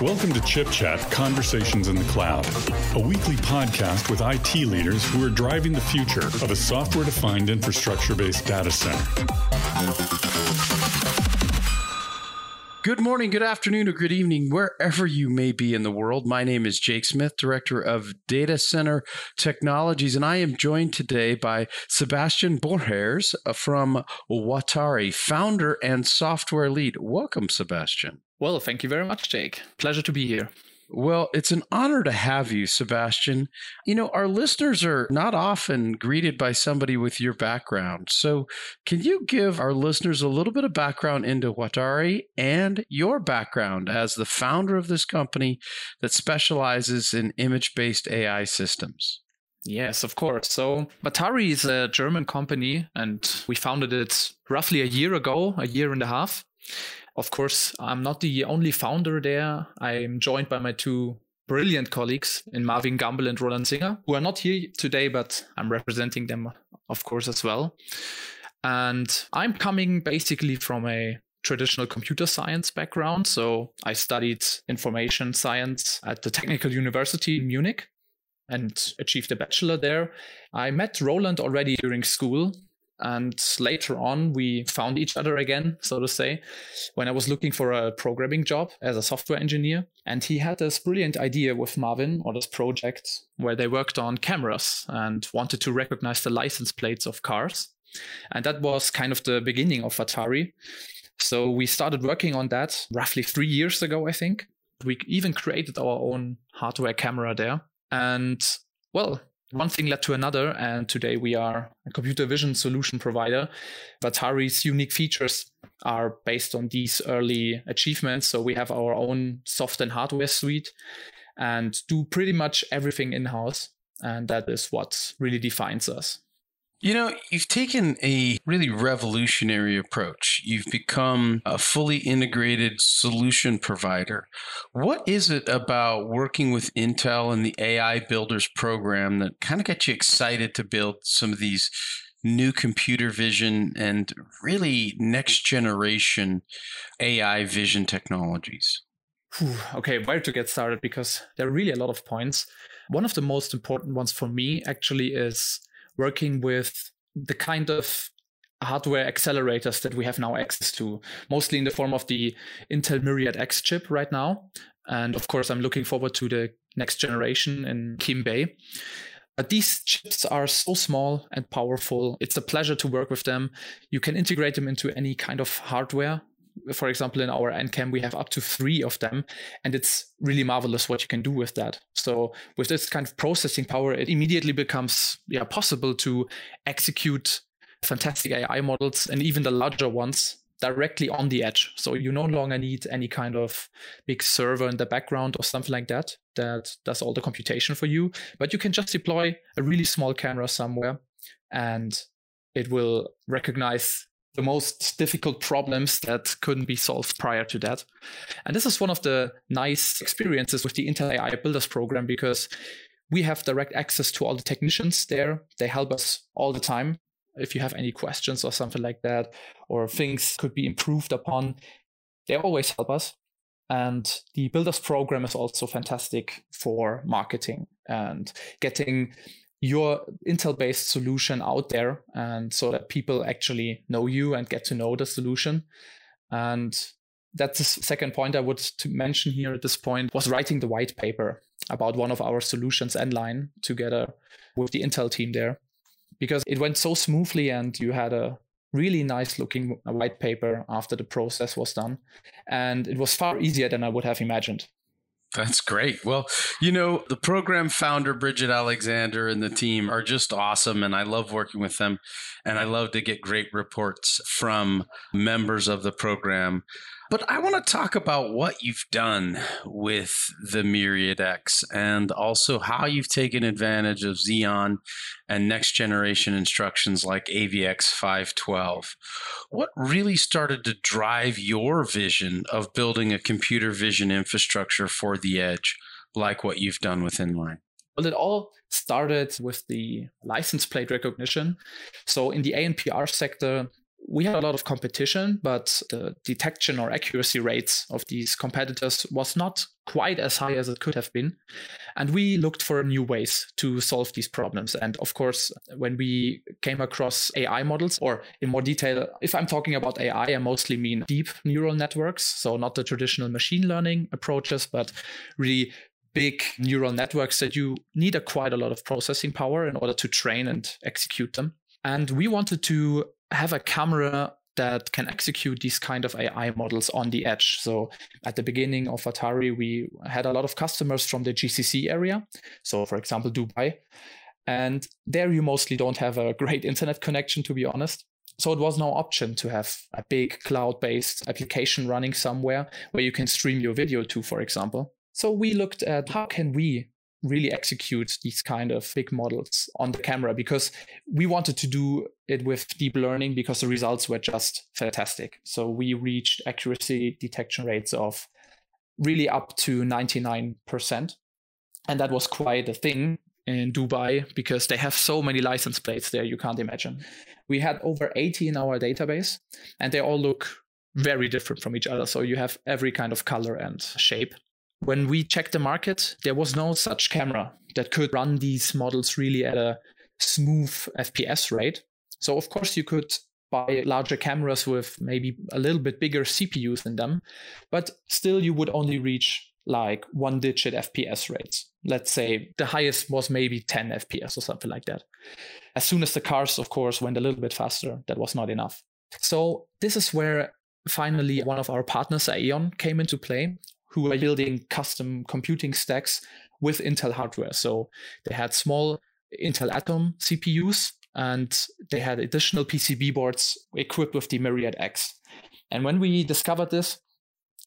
Welcome to Chip Chat Conversations in the Cloud, a weekly podcast with IT leaders who are driving the future of a software defined infrastructure based data center. Good morning, good afternoon, or good evening, wherever you may be in the world. My name is Jake Smith, Director of Data Center Technologies, and I am joined today by Sebastian Borgers uh, from Watari, founder and software lead. Welcome, Sebastian. Well, thank you very much, Jake. Pleasure to be here. Well, it's an honor to have you, Sebastian. You know, our listeners are not often greeted by somebody with your background. So, can you give our listeners a little bit of background into Watari and your background as the founder of this company that specializes in image based AI systems? Yes, of course. So, Watari is a German company, and we founded it roughly a year ago, a year and a half. Of course, I'm not the only founder there. I'm joined by my two brilliant colleagues in Marvin Gamble and Roland Singer, who are not here today, but I'm representing them, of course, as well. And I'm coming basically from a traditional computer science background. So I studied information science at the Technical University in Munich and achieved a bachelor there. I met Roland already during school and later on, we found each other again, so to say, when I was looking for a programming job as a software engineer. And he had this brilliant idea with Marvin or this project where they worked on cameras and wanted to recognize the license plates of cars. And that was kind of the beginning of Watari. So we started working on that roughly three years ago, I think. We even created our own hardware camera there. And well, one thing led to another, and today we are a computer vision solution provider. Watari's unique features are based on these early achievements. So we have our own soft and hardware suite and do pretty much everything in house. And that is what really defines us. You know, you've taken a really revolutionary approach. You've become a fully integrated solution provider. What is it about working with Intel and the AI Builders program that kind of got you excited to build some of these new computer vision and really next generation AI vision technologies? Okay, where to get started? Because there are really a lot of points. One of the most important ones for me actually is working with the kind of hardware accelerators that we have now access to, mostly in the form of the Intel Myriad X chip right now. And of course, I'm looking forward to the next generation in Keem Bay. But these chips are so small and powerful. It's a pleasure to work with them. You can integrate them into any kind of hardware for example, in our NCAM, we have up to three of them, and it's really marvelous what you can do with that. So, with this kind of processing power, it immediately becomes yeah possible to execute fantastic AI models and even the larger ones directly on the edge. So you no longer need any kind of big server in the background or something like that that does all the computation for you, but you can just deploy a really small camera somewhere and it will recognize the most difficult problems that couldn't be solved prior to that. And this is one of the nice experiences with the Intel AI Builders program because we have direct access to all the technicians there. They help us all the time. If you have any questions or something like that, or things could be improved upon, they always help us. And the Builders program is also fantastic for marketing and getting your Intel based solution out there and so that people actually know you and get to know the solution. And that's the second point I would to mention here at this point was writing the white paper about one of our solutions N-Line together with the Intel team there because it went so smoothly and you had a really nice looking white paper after the process was done and it was far easier than I would have imagined. That's great. Well, you know, the program founder, Bridget Alexander, and the team are just awesome. And I love working with them. And I love to get great reports from members of the program but I want to talk about what you've done with the Myriad X and also how you've taken advantage of Xeon and next generation instructions like AVX 512. What really started to drive your vision of building a computer vision infrastructure for the edge, like what you've done with Inline? Well, it all started with the license plate recognition. So in the ANPR sector, we had a lot of competition, but the detection or accuracy rates of these competitors was not quite as high as it could have been. And we looked for new ways to solve these problems. And of course, when we came across AI models, or in more detail, if I'm talking about AI, I mostly mean deep neural networks. So not the traditional machine learning approaches, but really big neural networks that you need a quite a lot of processing power in order to train and execute them. And we wanted to have a camera that can execute these kind of AI models on the edge. So at the beginning of Watari, we had a lot of customers from the GCC area. So for example, Dubai. And there you mostly don't have a great internet connection, to be honest. So it was no option to have a big cloud based application running somewhere where you can stream your video to, for example. So we looked at how can we really execute these kind of big models on the camera because we wanted to do it with deep learning because the results were just fantastic. So we reached accuracy detection rates of really up to 99%. And that was quite a thing in Dubai because they have so many license plates there, you can't imagine. We had over 80 in our database, and they all look very different from each other. So you have every kind of color and shape. When we checked the market, there was no such camera that could run these models really at a smooth FPS rate. So, of course, you could buy larger cameras with maybe a little bit bigger CPUs in them, but still you would only reach like one digit FPS rates. Let's say the highest was maybe 10 FPS or something like that. As soon as the cars, of course, went a little bit faster, that was not enough. So, this is where finally one of our partners, AAEON, came into play who are building custom computing stacks with Intel hardware. So they had small Intel Atom CPUs and they had additional PCB boards equipped with the Myriad X. And when we discovered this,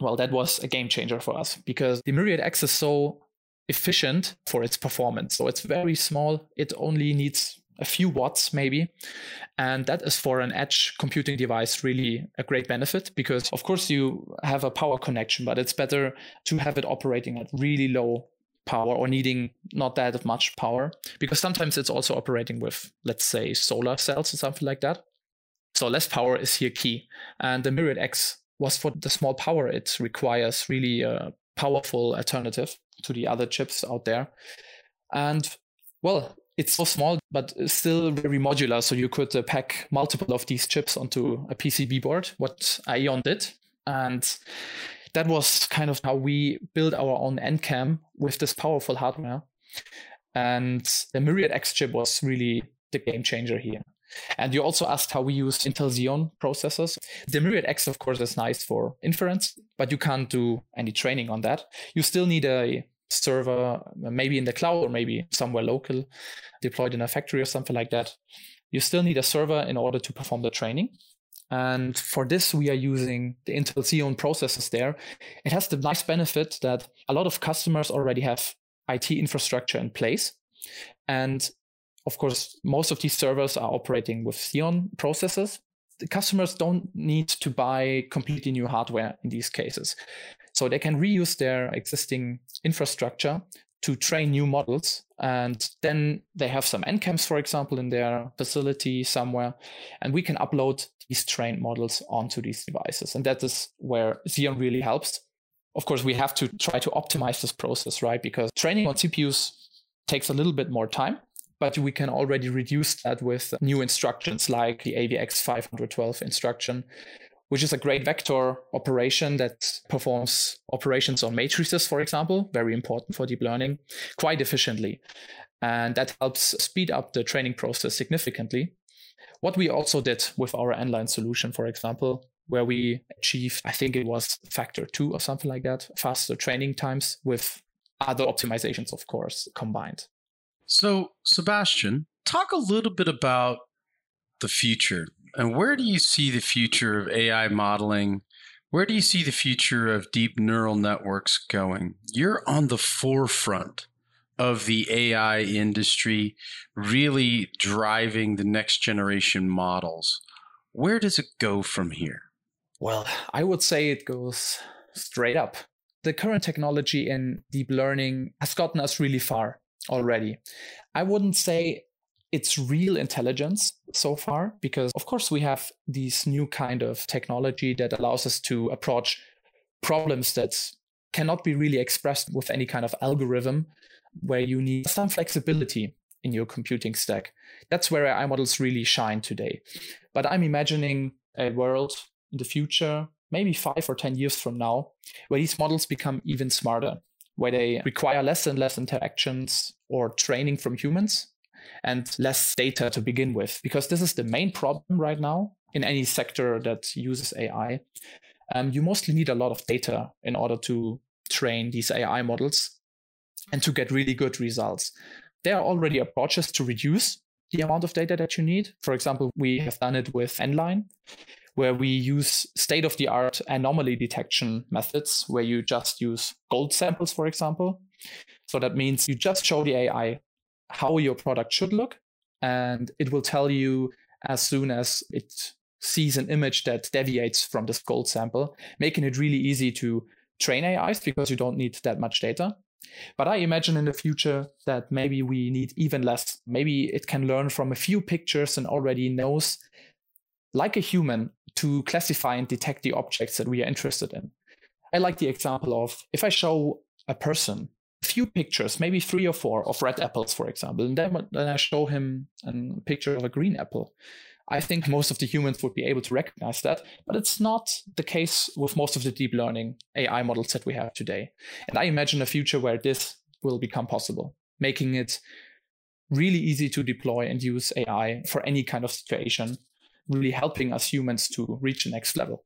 well, that was a game changer for us because the Myriad X is so efficient for its performance. So it's very small. It only needs a few watts maybe. And that is for an edge computing device really a great benefit because, of course, you have a power connection, but it's better to have it operating at really low power or needing not that much power because sometimes it's also operating with, let's say, solar cells or something like that. So less power is here key. And the Myriad X was for the small power it requires really a powerful alternative to the other chips out there. And well, it's so small, but still very modular. So you could uh, pack multiple of these chips onto a PCB board, what AAEON did. And that was kind of how we built our own NCAM with this powerful hardware. And the Myriad X chip was really the game changer here. And you also asked how we use Intel Xeon processors. The Myriad X, of course, is nice for inference, but you can't do any training on that. You still need a server, maybe in the cloud or maybe somewhere local, deployed in a factory or something like that. You still need a server in order to perform the training. And for this, we are using the Intel Xeon processors there. It has the nice benefit that a lot of customers already have IT infrastructure in place. And of course, most of these servers are operating with Xeon processors. The customers don't need to buy completely new hardware in these cases. So they can reuse their existing infrastructure to train new models. And then they have some NCAMs, for example, in their facility somewhere. And we can upload these trained models onto these devices. And that is where Xeon really helps. Of course, we have to try to optimize this process, right? Because training on CPUs takes a little bit more time but we can already reduce that with new instructions like the AVX 512 instruction, which is a great vector operation that performs operations on matrices, for example, very important for deep learning, quite efficiently. And that helps speed up the training process significantly. What we also did with our Nline solution, for example, where we achieved, I think it was factor two or something like that, faster training times with other optimizations, of course, combined. So, Sebastian, talk a little bit about the future and where do you see the future of AI modeling? Where do you see the future of deep neural networks going? You're on the forefront of the AI industry, really driving the next generation models. Where does it go from here? Well, I would say it goes straight up. The current technology in deep learning has gotten us really far already. I wouldn't say it's real intelligence so far because of course we have these new kind of technology that allows us to approach problems that cannot be really expressed with any kind of algorithm where you need some flexibility in your computing stack. That's where AI models really shine today. But I'm imagining a world in the future, maybe five or 10 years from now, where these models become even smarter, where they require less and less interactions or training from humans and less data to begin with, because this is the main problem right now in any sector that uses AI. Um, you mostly need a lot of data in order to train these AI models and to get really good results. There are already approaches to reduce the amount of data that you need. For example, we have done it with Nline, where we use state of the art anomaly detection methods, where you just use gold samples, for example. So that means you just show the AI how your product should look, and it will tell you as soon as it sees an image that deviates from this gold sample, making it really easy to train AIs because you don't need that much data. But I imagine in the future that maybe we need even less. Maybe it can learn from a few pictures and already knows, like a human, to classify and detect the objects that we are interested in. I like the example of if I show a person few pictures, maybe three or four of red apples, for example, and then, then I show him a picture of a green apple. I think most of the humans would be able to recognize that, but it's not the case with most of the deep learning AI models that we have today. And I imagine a future where this will become possible, making it really easy to deploy and use AI for any kind of situation, really helping us humans to reach the next level.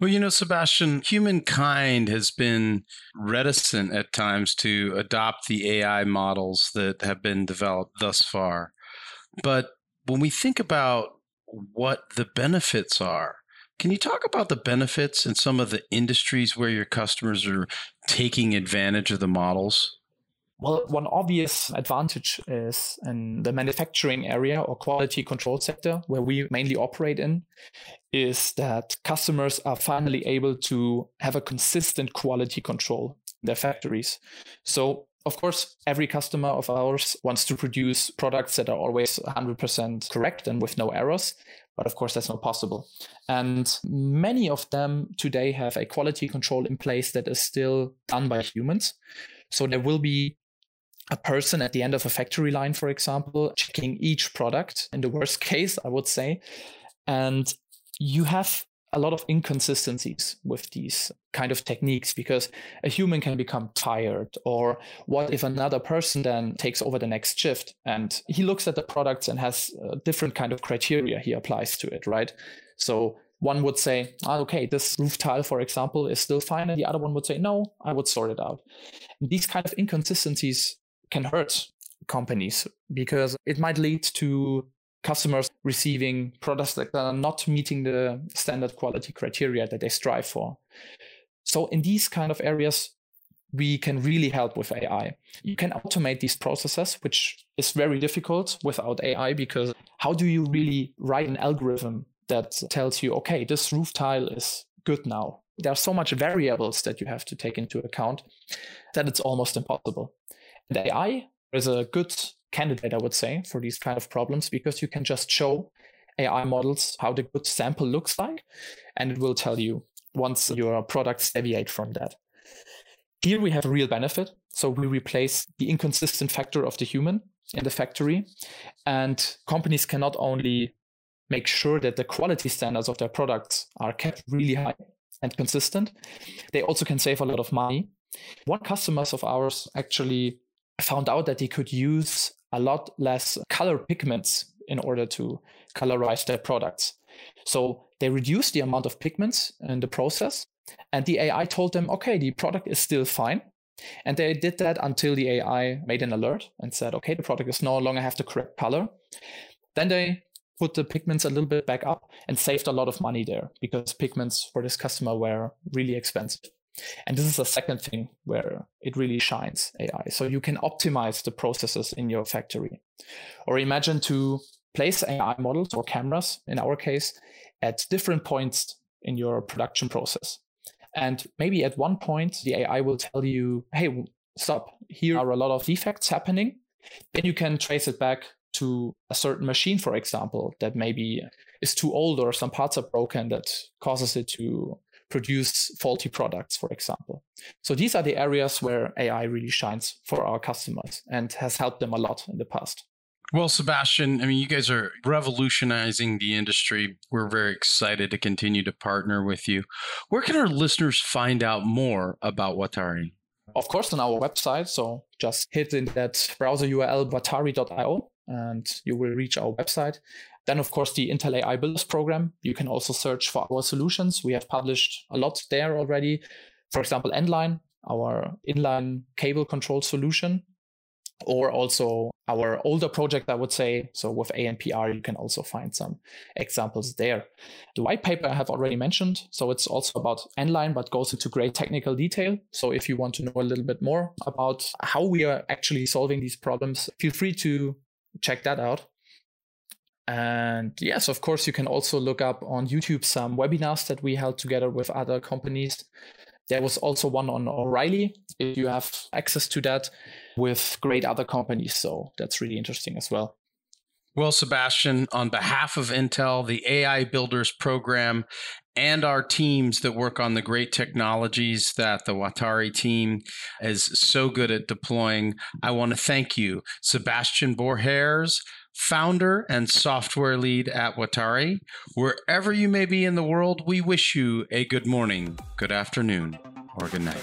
Well, you know, Sebastian, humankind has been reticent at times to adopt the AI models that have been developed thus far. But when we think about what the benefits are, can you talk about the benefits in some of the industries where your customers are taking advantage of the models? Well, one obvious advantage is in the manufacturing area or quality control sector, where we mainly operate in, is that customers are finally able to have a consistent quality control in their factories. So of course, every customer of ours wants to produce products that are always 100% correct and with no errors. But of course, that's not possible. And many of them today have a quality control in place that is still done by humans. So there will be a person at the end of a factory line, for example, checking each product in the worst case, I would say. And you have a lot of inconsistencies with these kind of techniques because a human can become tired or what if another person then takes over the next shift and he looks at the products and has a different kind of criteria he applies to it right? So one would say oh, okay this roof tile for example is still fine. And the other one would say no i would sort it out. These kind of inconsistencies can hurt companies because it might lead to customers receiving products that are not meeting the standard quality criteria that they strive for. So in these kind of areas, we can really help with AI. You can automate these processes, which is very difficult without AI because how do you really write an algorithm that tells you, okay, this roof tile is good now? There are so much variables that you have to take into account that it's almost impossible. And AI is a good candidate, I would say, for these kind of problems because you can just show AI models how the good sample looks like, and it will tell you once your products deviate from that. Here we have a real benefit. So we replace the inconsistent factor of the human in the factory, and companies can not only make sure that the quality standards of their products are kept really high and consistent, they also can save a lot of money. One customers of ours actually found out that they could use a lot less color pigments in order to colorize their products. So they reduced the amount of pigments in the process, and the AI told them, okay, the product is still fine. And they did that until the AI made an alert and said, okay, the product is no longer have the correct color. Then they put the pigments a little bit back up and saved a lot of money there because pigments for this customer were really expensive. And this is a second thing where it really shines AI. So you can optimize the processes in your factory. Or imagine to place AI models or cameras, in our case, at different points in your production process. And maybe at one point, the AI will tell you, hey, stop, here are a lot of defects happening. Then you can trace it back to a certain machine, for example, that maybe is too old or some parts are broken that causes it to produce faulty products, for example. So these are the areas where AI really shines for our customers and has helped them a lot in the past. Well, Sebastian, I mean, you guys are revolutionizing the industry. We're very excited to continue to partner with you. Where can our listeners find out more about Watari? Of course, on our website. So just hit in that browser URL watari.io and you will reach our website. Then, of course, the Intel AI Builders program. You can also search for our solutions. We have published a lot there already. For example, Endline, our inline cable control solution, or also our older project, I would say. So with ANPR, you can also find some examples there. The white paper I have already mentioned. So it's also about Endline, but goes into great technical detail. So if you want to know a little bit more about how we are actually solving these problems, feel free to check that out. And yes, of course, you can also look up on YouTube some webinars that we held together with other companies. There was also one on O'Reilly, if you have access to that, with great other companies. So that's really interesting as well. Well, Sebastian, on behalf of Intel, the AI Builders program, and our teams that work on the great technologies that the Watari team is so good at deploying, I want to thank you, Sebastian Borgers, founder and software lead at Watari. Wherever you may be in the world, we wish you a good morning, good afternoon, or good night.